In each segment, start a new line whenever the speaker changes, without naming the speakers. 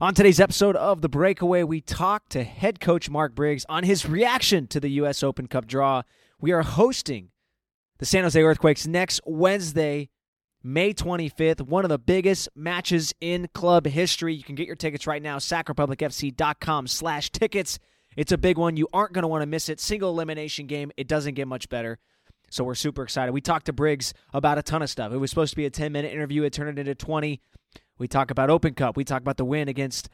On today's episode of The Breakaway, we talk to head coach Mark Briggs on his reaction to the U.S. Open Cup draw. We are hosting the San Jose Earthquakes next Wednesday, May 25th, one of the biggest matches in club history. You can get your tickets right now, sacrepublicfc.com slash tickets. It's a big one. You aren't going to want to miss it. Single elimination game. It doesn't get much better. So we're super excited. We talked to Briggs about a ton of stuff. It was supposed to be a 10 minute interview, it turned into 20. We talk about Open Cup. We talk about the win against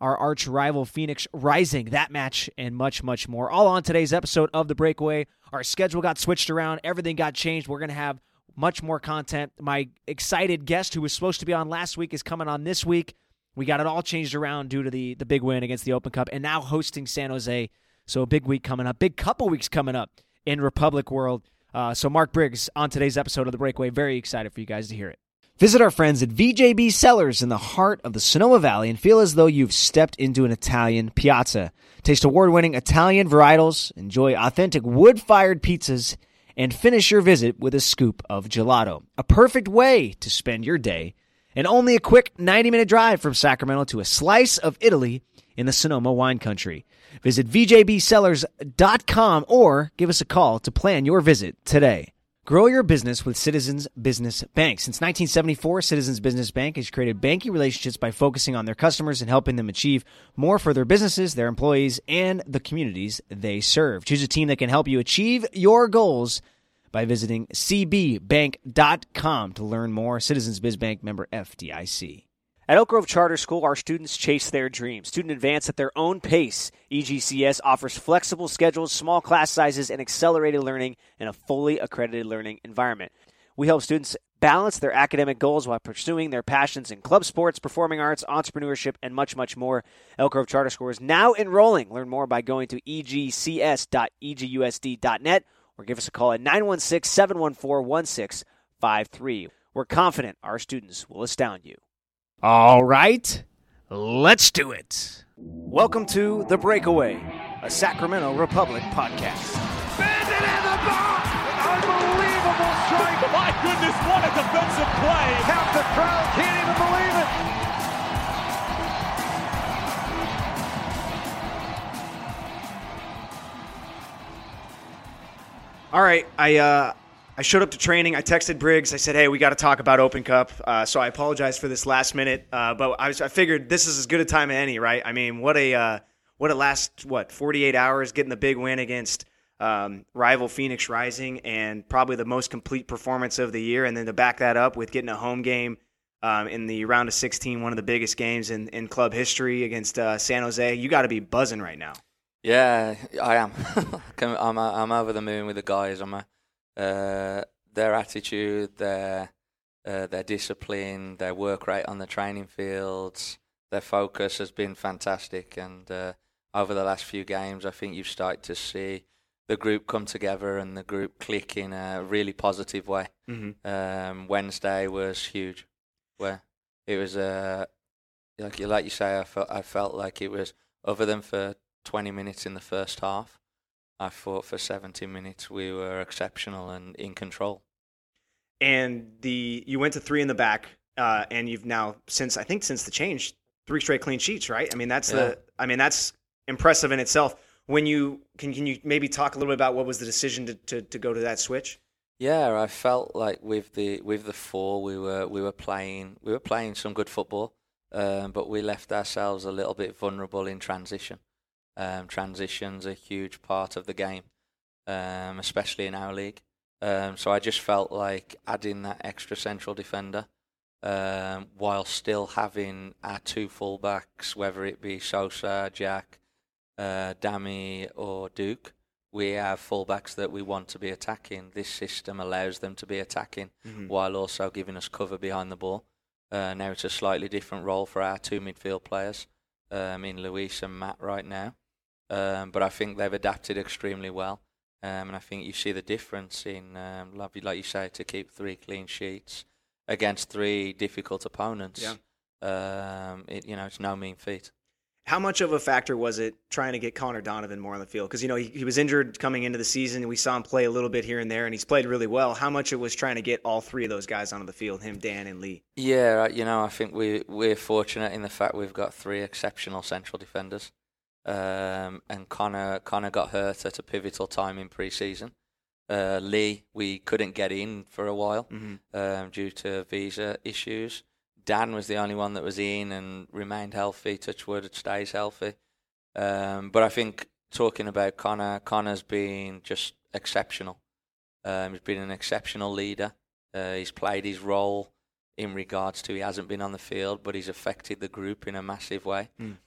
our arch rival Phoenix Rising, that match, and much, much more. All on today's episode of The Breakaway. Our schedule got switched around, everything got changed. We're going to have much more content. My excited guest, who was supposed to be on last week, is coming on this week. We got it all changed around due to the, the big win against the Open Cup and now hosting San Jose. So a big week coming up, big couple weeks coming up in Republic World. Uh, so Mark Briggs on today's episode of The Breakaway. Very excited for you guys to hear it. Visit our friends at VJB Cellars in the heart of the Sonoma Valley and feel as though you've stepped into an Italian piazza. Taste award winning Italian varietals, enjoy authentic wood fired pizzas, and finish your visit with a scoop of gelato. A perfect way to spend your day, and only a quick 90 minute drive from Sacramento to a slice of Italy in the Sonoma wine country. Visit VJBCellars.com or give us a call to plan your visit today. Grow your business with Citizens Business Bank. Since 1974, Citizens Business Bank has created banking relationships by focusing on their customers and helping them achieve more for their businesses, their employees, and the communities they serve. Choose a team that can help you achieve your goals by visiting cbbank.com to learn more. Citizens Biz Bank member FDIC. At Elk Grove Charter School, our students chase their dreams. Student advance at their own pace. EGCS offers flexible schedules, small class sizes, and accelerated learning in a fully accredited learning environment. We help students balance their academic goals while pursuing their passions in club sports, performing arts, entrepreneurship, and much, much more. Elk Grove Charter School is now enrolling. Learn more by going to egcs.egusd.net or give us a call at 916 714 1653. We're confident our students will astound you. All right, let's do it. Welcome to The Breakaway, a Sacramento Republic podcast.
Bandit in the box! Unbelievable strike! My goodness, what a defensive play! Half the crowd can't even believe it!
All right, I uh, I showed up to training. I texted Briggs. I said, "Hey, we got to talk about Open Cup." Uh, so I apologize for this last minute, uh, but I, was, I figured this is as good a time as any, right? I mean, what a uh, what a last what 48 hours getting the big win against um, rival Phoenix Rising, and probably the most complete performance of the year. And then to back that up with getting a home game um, in the round of 16, one of the biggest games in, in club history against uh, San Jose, you got to be buzzing right now.
Yeah, I am. I'm I'm over the moon with the guys. I'm a, uh, their attitude, their uh, their discipline, their work rate on the training fields, their focus has been fantastic. And uh, over the last few games, I think you've started to see the group come together and the group click in a really positive way.
Mm-hmm.
Um, Wednesday was huge, where it was uh, like you like you say, I felt I felt like it was other than for 20 minutes in the first half. I thought for 70 minutes we were exceptional and in control.
And the you went to three in the back, uh, and you've now since I think since the change three straight clean sheets, right? I mean that's
Yeah.
the I mean that's impressive in itself. When you can can you maybe talk a little bit about what was the decision to, to, to go to that switch?
Yeah, I felt like with the with the four we were we were playing we were playing some good football, um, but we left ourselves a little bit vulnerable in transition. Um, transition's a huge part of the game, um, especially in our league. Um, so I just felt like adding that extra central defender, um, while still having our two fullbacks, whether it be Sosa, Jack, uh, Dami, or Duke, we have fullbacks that we want to be attacking. This system allows them to be attacking
Mhm.
while also giving us cover behind the ball. Uh, now it's a slightly different role for our two midfield players, um, in Luis and Matt right now. Um, but I think they've adapted extremely well. Um, and I think you see the difference in, um, like, you say, to keep three clean sheets against three difficult opponents.
Yeah.
Um, it, you know, it's no mean feat.
How much of a factor was it trying to get Connor Donovan more on the field? Because you know he, he was injured coming into the season. We saw him play a little bit here and there, and he's played really well. How much it was trying to get all three of those guys onto the field, him, Dan, and Lee?
Yeah, you know, I think we we're fortunate in the fact we've got three exceptional central defenders, um, and Connor Connor got hurt at a pivotal time in pre-season. Uh, Lee, we couldn't get in for a while
Mhm.
um, due to visa issues. Dan was the only one that was in and remained healthy. Touchwood stays healthy. Um, but I think talking about Connor, Connor's been just exceptional. Um, he's been an exceptional leader. Uh, he's played his role in regards to he hasn't been on the field, but he's affected the group in a massive way.
Mm.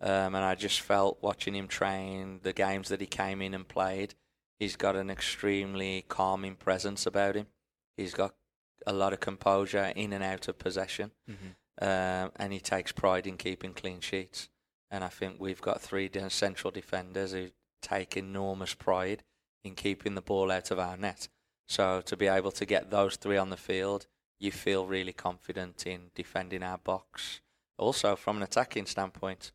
Um, and I just felt watching him train the games that he came in and played, he's got an extremely calming presence about him. He's got a lot of composure in and out of possession, um, and he takes pride in keeping clean sheets. And I think we've got three central defenders who take enormous pride in keeping the ball out of our net. So to be able to get those three on the field, you feel really confident in defending our box. Also, from an attacking standpoint,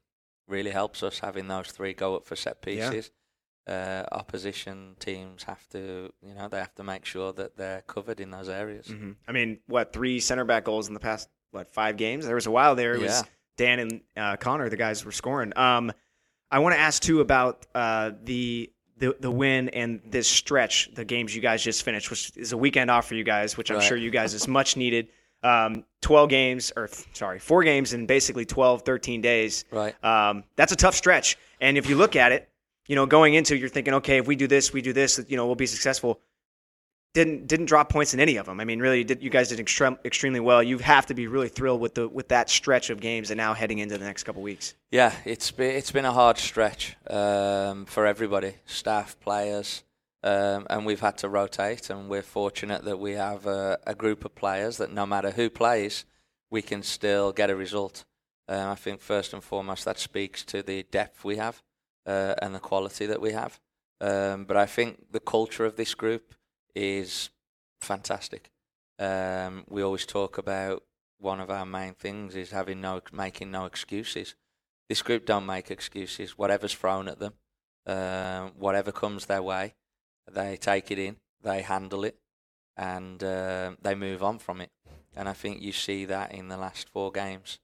really helps us having those three go up for set
Yeah.
pieces. Uh, opposition teams have to, you know, they have to make sure that they're covered in those areas.
hmm I mean, what three center back goals in the past what five games? There was a while there. It was Dan and uh, Connor, the guys were scoring. Um, I want to ask too about uh, the. The, the win and this stretch, the games you guys just finished, which is a weekend off for you guys, which I'm
Right.
sure you guys is much needed. Um, 12 games, or sorry, four games in basically 12, 13 days.
Right.
Um, that's a tough stretch. And if you look at it, you know, going into, you're thinking, okay, if we do this, we do this, you know, we'll be successful. Didn't didn't drop points in any of them. I mean, really, you did, you guys did extrem- extremely well. You have to be really thrilled with the with that stretch of games, and now heading into the next couple weeks.
Yeah, it's been it's been a hard stretch um, for everybody, staff, players, um, and we've had to rotate. And we're fortunate that we have a, a group of players that no matter who plays, we can still get a result. Um, I think first and foremost that speaks to the depth we have uh, and the quality that we have. Um, but I think the culture of this group is fantastic. Um, we always talk about one of our main things is having no making no excuses this group don't make excuses. Whatever's thrown at them, um, whatever comes their way, they take it in, they handle it, and um they move on from it. And I think you see that in the last four games.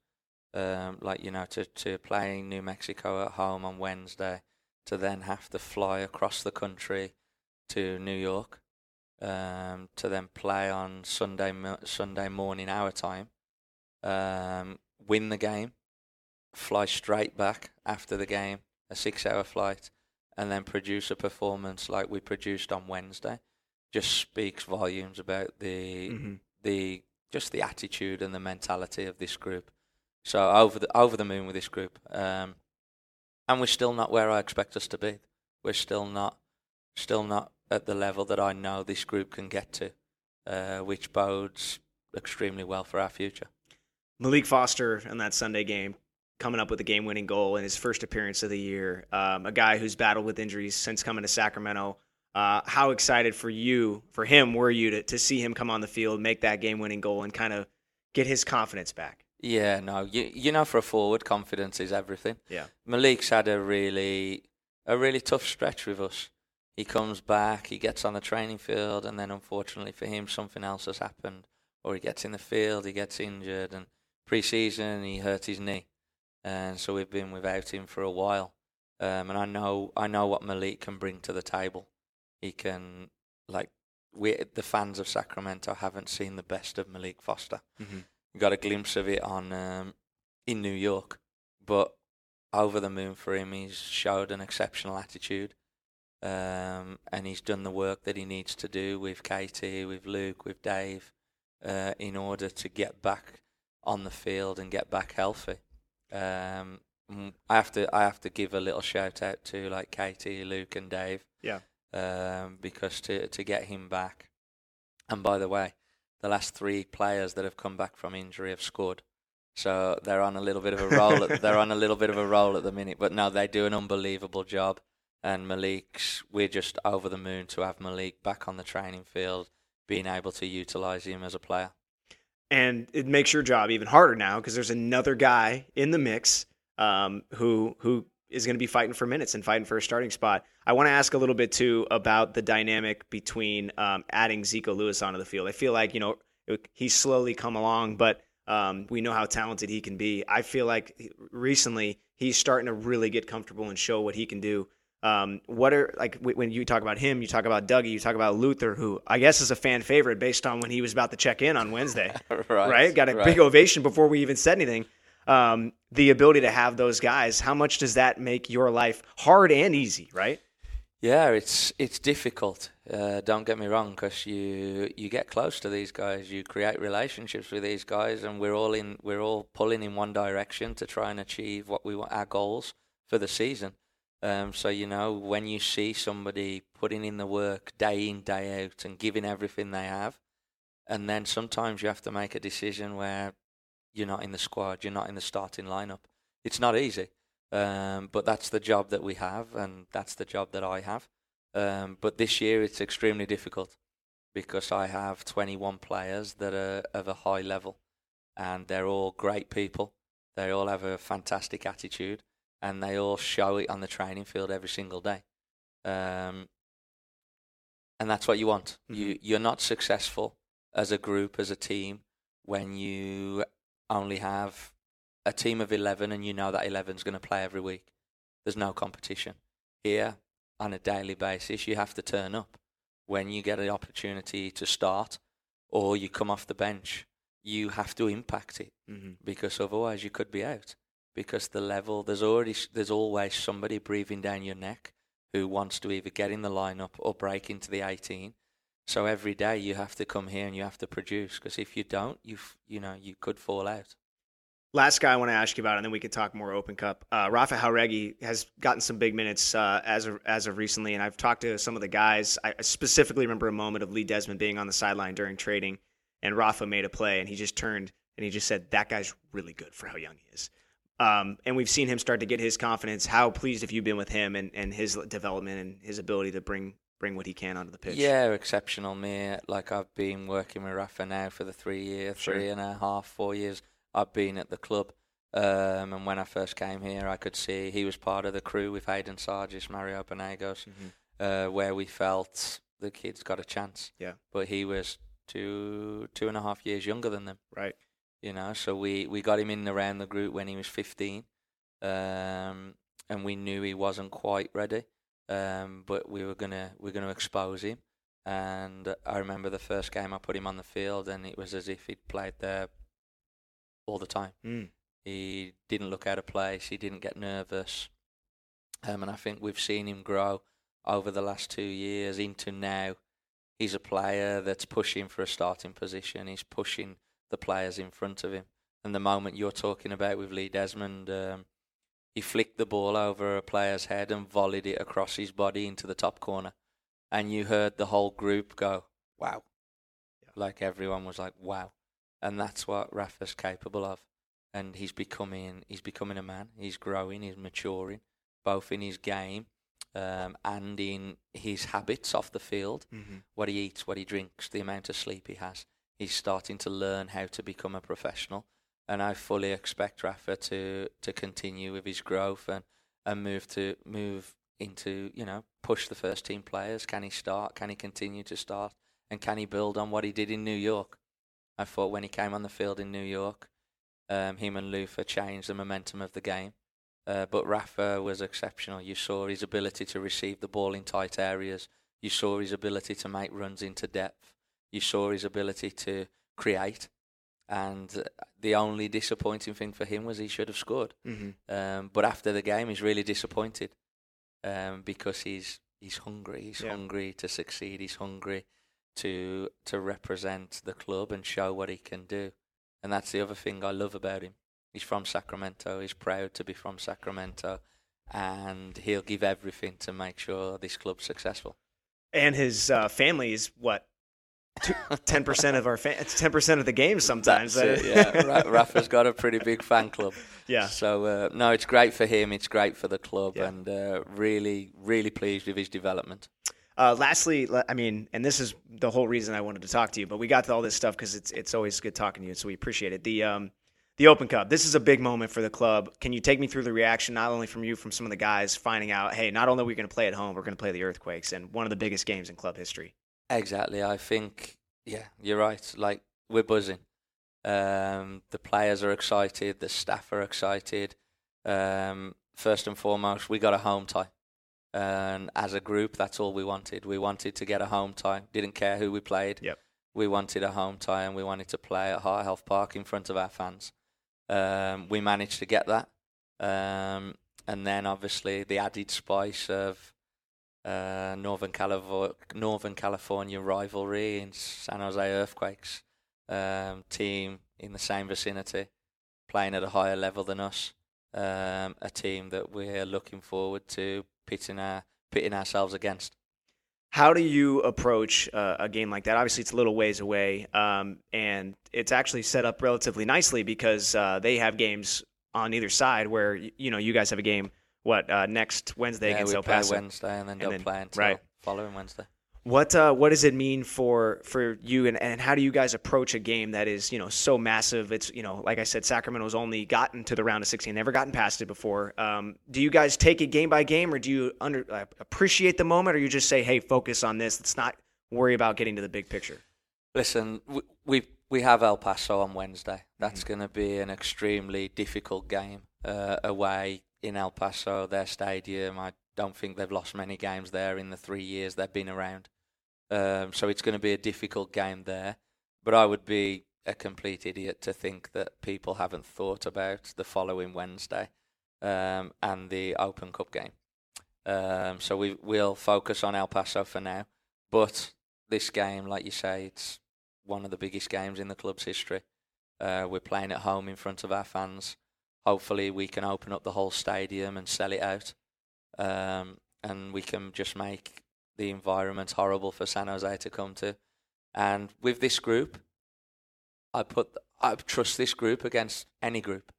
Um, like you know, to to play New Mexico at home on Wednesday, to then have to fly across the country to New York, um, to then play on Sunday Sunday morning our time, um, win the game, fly straight back after the game, a six-hour flight, and then produce a performance like we produced on Wednesday, just speaks volumes about the
Mm-hmm.
the just the attitude and the mentality of this group. So over the over the moon with this group, um, and we're still not where I expect us to be. We're still not still not at the level that I know this group can get to, uh, which bodes extremely well for our future.
Maalique Foster in that Sunday game, coming up with a game-winning goal in his first appearance of the year. Um, a guy who's battled with injuries since coming to Sacramento. Uh, how excited for you, for him, were you to, to see him come on the field, make that game-winning goal, and kind of get his confidence back?
Yeah, no, you you know for a forward, confidence is everything.
Yeah.
Maalique's had a really a really tough stretch with us. He comes back, he gets on the training field, and then unfortunately for him, something else has happened, or he gets in the field, he gets injured, and pre-season he hurt his knee, and so we've been without him for a while. Um, and I know I know what Maalique can bring to the table. He can like we the fans of Sacramento haven't seen the best of Maalique Foster
Mm-hmm.
got a glimpse of it on um, in New York, but over the moon for him. He's showed an exceptional attitude, um, and he's done the work that he needs to do with Katie, with Luke, with Dave, uh, in order to get back on the field and get back healthy. Um, I have to I have to give a little shout out to like Katie, Luke, and Dave.
Yeah.
Um, because to to get him back, and by the way, the last three players that have come back from injury have scored. So they're on a little bit of a roll. At, they're on a little bit of a roll at the minute, but no, they do an unbelievable job. And Maalique's, we're just over the moon to have Maalique back on the training field, being able to utilize him as a player.
And it makes your job even harder now because there's another guy in the mix um, who who is going to be fighting for minutes and fighting for a starting spot. I want to ask a little bit too about the dynamic between um, adding Zeiko Lewis onto the field. I feel like you know he's slowly come along, but um, we know how talented he can be. I feel like recently he's starting to really get comfortable and show what he can do. Um, what are like when you talk about him, you talk about Dougie, you talk about Luther, who I guess is a fan favorite based on when he was about to check in on Wednesday,
right,
right? Got a
right.
big ovation before we even said anything. Um, the ability to have those guys, how much does that make your life hard and easy, right?
Yeah, it's it's difficult. Uh, don't get me wrong, because you you get close to these guys, you create relationships with these guys, and we're all in we're all pulling in one direction to try and achieve what we want our goals for the season. Um, so you know when you see somebody putting in the work day in day out and giving everything they have, and then sometimes you have to make a decision where you're not in the squad, you're not in the starting lineup. It's not easy. Um, but that's the job that we have, and that's the job that I have. Um, but this year it's extremely difficult because I have 21 players that are of a high level, and they're all great people. They all have a fantastic attitude, and they all show it on the training field every single day. Um, and that's what you want. Mm-hmm. You you're not successful as a group, as a team, when you only have a team of 11 and you know that 11 is going to play every week. There's no competition. Here, on a daily basis, you have to turn up. When you get an opportunity to start or you come off the bench, you have to impact it mm-hmm. because otherwise you could be out. Because the level, there's already, there's always somebody breathing down your neck who wants to either get in the lineup or break into the 18. So every day you have to come here and you have to produce because if you don't, you you know you could fall out.
Last guy I want to ask you about, and then we can talk more Open Cup. Uh, Rafa Jauregui has gotten some big minutes uh, as of, as of recently, and I've talked to some of the guys. I specifically remember a moment of Lee Desmond being on the sideline during trading, and Rafa made a play, and he just turned and he just said, "That guy's really good for how young he is." Um, and we've seen him start to get his confidence. How pleased have you been with him and, and his development and his ability to bring bring what he can onto the pitch?
Yeah, exceptional, me. Like I've been working with Rafa now for the three year, sure. three and a half, four years I've been at the club. Um, and when I first came here, I could see he was part of the crew with Hayden Sargis, Mario Banegos, mm-hmm. uh, where we felt the kids got a chance.
Yeah.
But he was two two and a half years younger than them.
Right.
You know, so we, we got him in around the group when he was 15, um, and we knew he wasn't quite ready, um, but we were gonna we are gonna expose him. And I remember the first game I put him on the field, and it was as if he'd played there all the time.
Mm.
He didn't look out of place. He didn't get nervous. Um, and I think we've seen him grow over the last two years into now. He's a player that's pushing for a starting position. He's pushing the players in front of him. And the moment you're talking about with Lee Desmond, um, he flicked the ball over a player's head and volleyed it across his body into the top corner. And you heard the whole group go, wow. Yeah. Like everyone was like, wow and that's what Rafa's capable of. And he's becoming he's becoming a man. He's growing. He's maturing, both in his game um, and in his habits off the field. Mm-hmm. What he eats, what he drinks, the amount of sleep he has. He's starting to learn how to become a professional, and I fully expect Rafa to to continue with his growth and and move to move into you know push the first team players. Can he start? Can he continue to start? And can he build on what he did in New York? I thought when he came on the field in New York, um, him and Luther changed the momentum of the game. Uh, but Rafa was exceptional. You saw his ability to receive the ball in tight areas. You saw his ability to make runs into depth. You saw his ability to create. And the only disappointing thing for him was he should have scored.
Mm-hmm.
Um, but after the game, he's really disappointed um, because he's he's hungry. He's yeah. hungry to succeed. He's hungry to to represent the club and show what he can do. And that's the other thing I love about him. He's from Sacramento. He's proud to be from Sacramento, and he'll give everything to make sure this club's successful.
And his uh, family is what ten percent of our fans, ten percent of the games sometimes.
That's it, yeah, Rafa's got a pretty big fan club.
Yeah.
So uh, no, it's great for him. It's great for the club, yeah. and uh, really, really pleased with his development.
Uh, lastly, I mean, and this is the whole reason I wanted to talk to you, but we got to all this stuff because it's it's always good talking to you, so we appreciate it. The um, the Open Cup. This is a big moment for the club. Can you take me through the reaction, not only from you, from some of the guys finding out, hey, not only are we going to play at home, we're going to play the Earthquakes, and one of the biggest games in club history.
Exactly. I think, yeah, you're right. Like we're buzzing. Um, the players are excited. The staff are excited. Um, first and foremost, we got a home tie. And as a group, that's all we wanted. We wanted to get a home tie. Didn't care who we played.
Yep.
We wanted a home tie, and we wanted to play at Heart Health Park in front of our fans. Um, we managed to get that. Um, and then obviously the added spice of uh, Northern, California, Northern California rivalry in San Jose Earthquakes um, team in the same vicinity, playing at a higher level than us. Um, a team that we're looking forward to pitting our pitting ourselves against.
How do you approach uh, a game like that? Obviously, it's a little ways away, um, and it's actually set up relatively nicely because uh, they have games on either side. Where you know you guys have a game what uh, next Wednesday
yeah,
against
we
El
play
Paso.
Wednesday and then
And
don't
then-
play until
right.
following Wednesday.
What uh, what does it mean for for you and, and how do you guys approach a game that is you know so massive? It's you know like I said, Sacramento's only gotten to the round of 16, never gotten past it before. Um, do you guys take it game by game, or do you under uh, appreciate the moment, or you just say, hey, focus on this. Let's not worry about getting to the big picture.
Listen, we we, we have El Paso on Wednesday. That's
Mm-hmm.
going to be an extremely difficult game uh, away in El Paso, their stadium. I don't think they've lost many games there in the three years they've been around. Um, so it's going to be a difficult game there. But I would be a complete idiot to think that people haven't thought about the following Wednesday um, and the Open Cup game. Um, so we will focus on El Paso for now. But this game, like you say, it's one of the biggest games in the club's history. Uh, we're playing at home in front of our fans. Hopefully, we can open up the whole stadium and sell it out, um, and we can just make the environment horrible for San Jose to come to. And with this group, I put I trust this group against any group.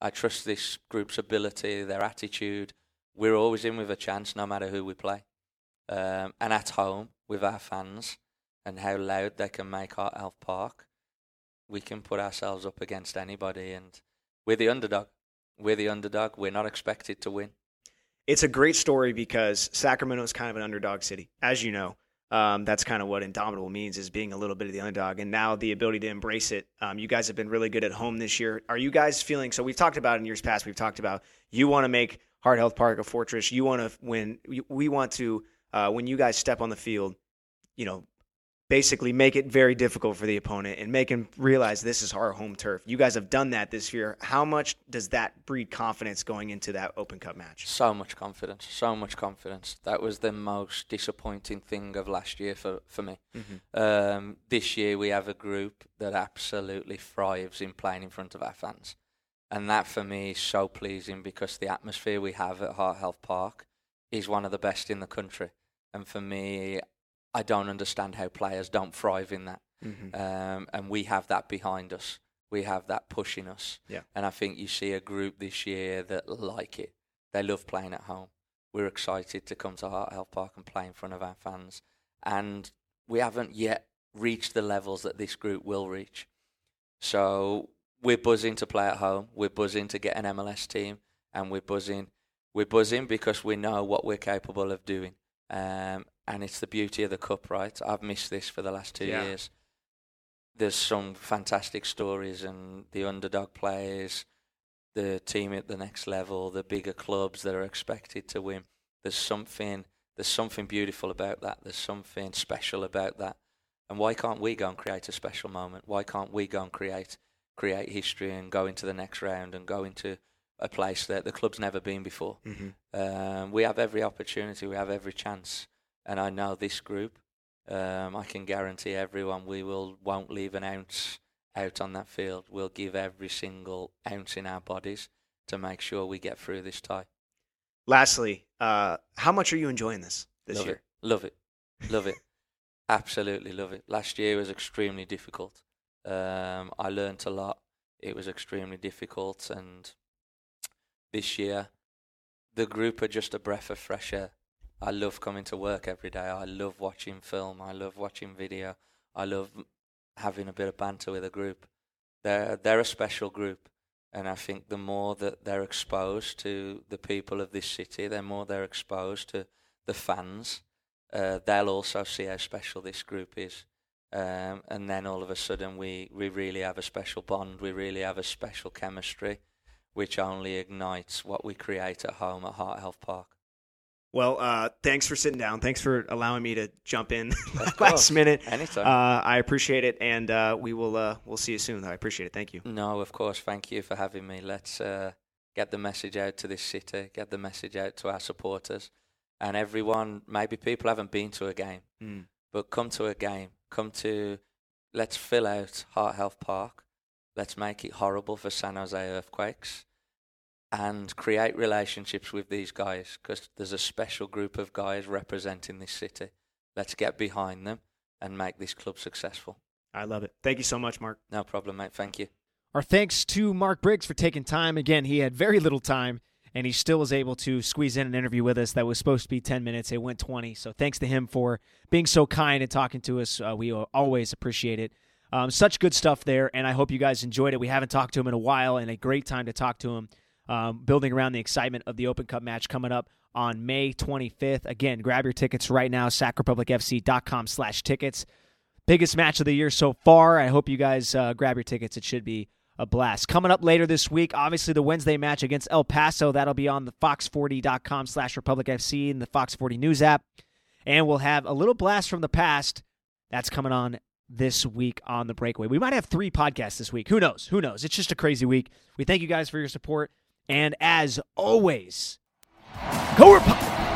I trust this group's ability, their attitude. We're always in with a chance, no matter who we play. Um, and at home with our fans and how loud they can make Heart Health Park, we can put ourselves up against anybody. And we're the underdog. We're the underdog. We're not expected to win.
It's a great story because Sacramento is kind of an underdog city, as you know. Um, that's kind of what indomitable means is being a little bit of the underdog, and now the ability to embrace it. Um, you guys have been really good at home this year. Are you guys feeling? So we've talked about in years past. We've talked about you want to make Heart Health Park a fortress. You want to win. We, we want to uh, when you guys step on the field, you know, basically make it very difficult for the opponent and make him realize this is our home turf. You guys have done that this year. How much does that breed confidence going into that Open Cup match?
So much confidence, so much confidence. That was the most disappointing thing of last year for, for me. Um, this year we have a group that absolutely thrives in playing in front of our fans. And that for me is so pleasing because the atmosphere we have at Heart Health Park is one of the best in the country. And for me, I don't understand how players don't thrive in that. Um, and we have that behind us. We have that pushing us.
Yeah.
And I think you see a group this year that like it. They love playing at home. We're excited to come to Heart Health Park and play in front of our fans. And we haven't yet reached the levels that this group will reach. So we're buzzing to play at home. We're buzzing to get an MLS team, and we're buzzing. We're buzzing because we know what we're capable of doing. Um, and it's the beauty of the cup, right? I've missed this for the last two
Yeah.
years. There's some fantastic stories, and the underdog players, the team at the next level, the bigger clubs that are expected to win. There's something. There's something beautiful about that. There's something special about that. And why can't we go and create a special moment? Why can't we go and create create history and go into the next round and go into a place that the club's never been before? Um, we have every opportunity, we have every chance, and I know this group. Um, I can guarantee everyone we will won't leave an ounce out on that field. We'll give every single ounce in our bodies to make sure we get through this tie.
Lastly, uh, how much are you enjoying this this
love
year?
it, love it, love it, absolutely love it. Last year was extremely difficult. Um, I learnt a lot. It was extremely difficult, and this year, the group are just a breath of fresh air. I love coming to work every day. I love watching film. I love watching video. I love having a bit of banter with a group. they're they're a special group, and I think the more that they're exposed to the people of this city, the more they're exposed to the fans, uh, they'll also see how special this group is. Um, and then all of a sudden, we, we really have a special bond. We really have a special chemistry, which only ignites what we create at home at Heart Health Park.
Well, uh, thanks for sitting down. Thanks for allowing me to jump in last minute.
Anytime.
Uh, I appreciate it, and uh, we will uh, we'll see you soon. I appreciate it. Thank you.
No, of course. Thank you for having me. Let's uh, get the message out to this city. Get the message out to our supporters and everyone. Maybe people haven't been to a game,
Mm.
but come to a game. Come to. Let's fill out Heart Health Park. Let's make it horrible for San Jose Earthquakes and create relationships with these guys because there's a special group of guys representing this city. Let's get behind them and make this club successful.
I love it. Thank you so much, Mark.
No problem, mate. Thank you.
Our thanks to Mark Briggs for taking time. Again, he had very little time, and he still was able to squeeze in an interview with us that was supposed to be 10 minutes. It went 20. So thanks to him for being so kind and talking to us. Uh, we always appreciate it. Um, such good stuff there, and I hope you guys enjoyed it. We haven't talked to him in a while, and a great time to talk to him, um, building around the excitement of the Open Cup match coming up on May 25th. Again, grab your tickets right now, sacrepublicfc.com slash tickets. Biggest match of the year so far. I hope you guys uh, grab your tickets. It should be a blast. Coming up later this week, obviously the Wednesday match against El Paso. That'll be on the fox40.com slash Republic FC and the Fox 40 News app. And we'll have a little blast from the past. That's coming on this week on the breakaway. We might have three podcasts this week. Who knows? Who knows? It's just a crazy week. We thank you guys for your support. And as always, go Republic!